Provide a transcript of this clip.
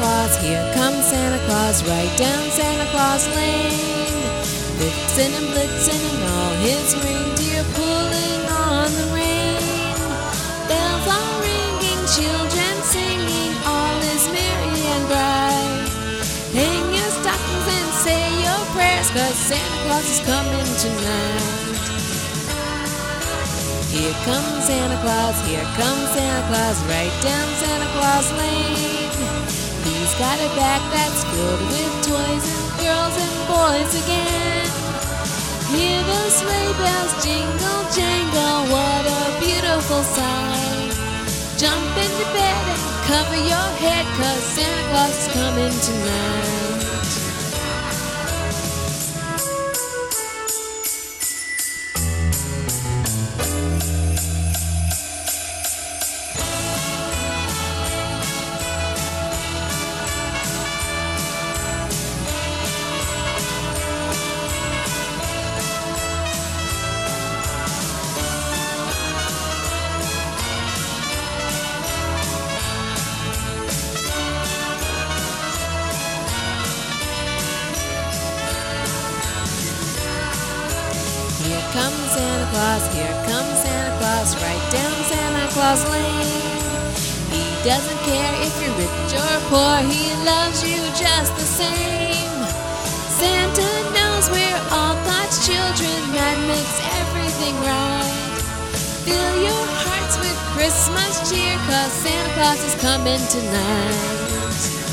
Claus, here comes Santa Claus, right down Santa Claus Lane. Blitzen and blitzen and all his reindeer pulling on the rein. Bells are ringing, children singing, all is merry and bright. Hang your stockings and say your prayers, cause Santa Claus is coming tonight. Here comes Santa Claus, here comes Santa Claus, right down Santa Claus Lane. He's got a bag that's filled with toys and girls and boys again. Hear those sleigh bells jingle jangle, what a beautiful sight. Jump into bed and cover your head, cause Santa Claus is coming tonight. Música comes Santa Claus, here comes Santa Claus, right down Santa Claus Lane. He doesn't care if you're rich or poor, he loves you just the same. Santa knows we're all God's children, that makes everything right. Fill your hearts with Christmas cheer, cause Santa Claus is coming tonight.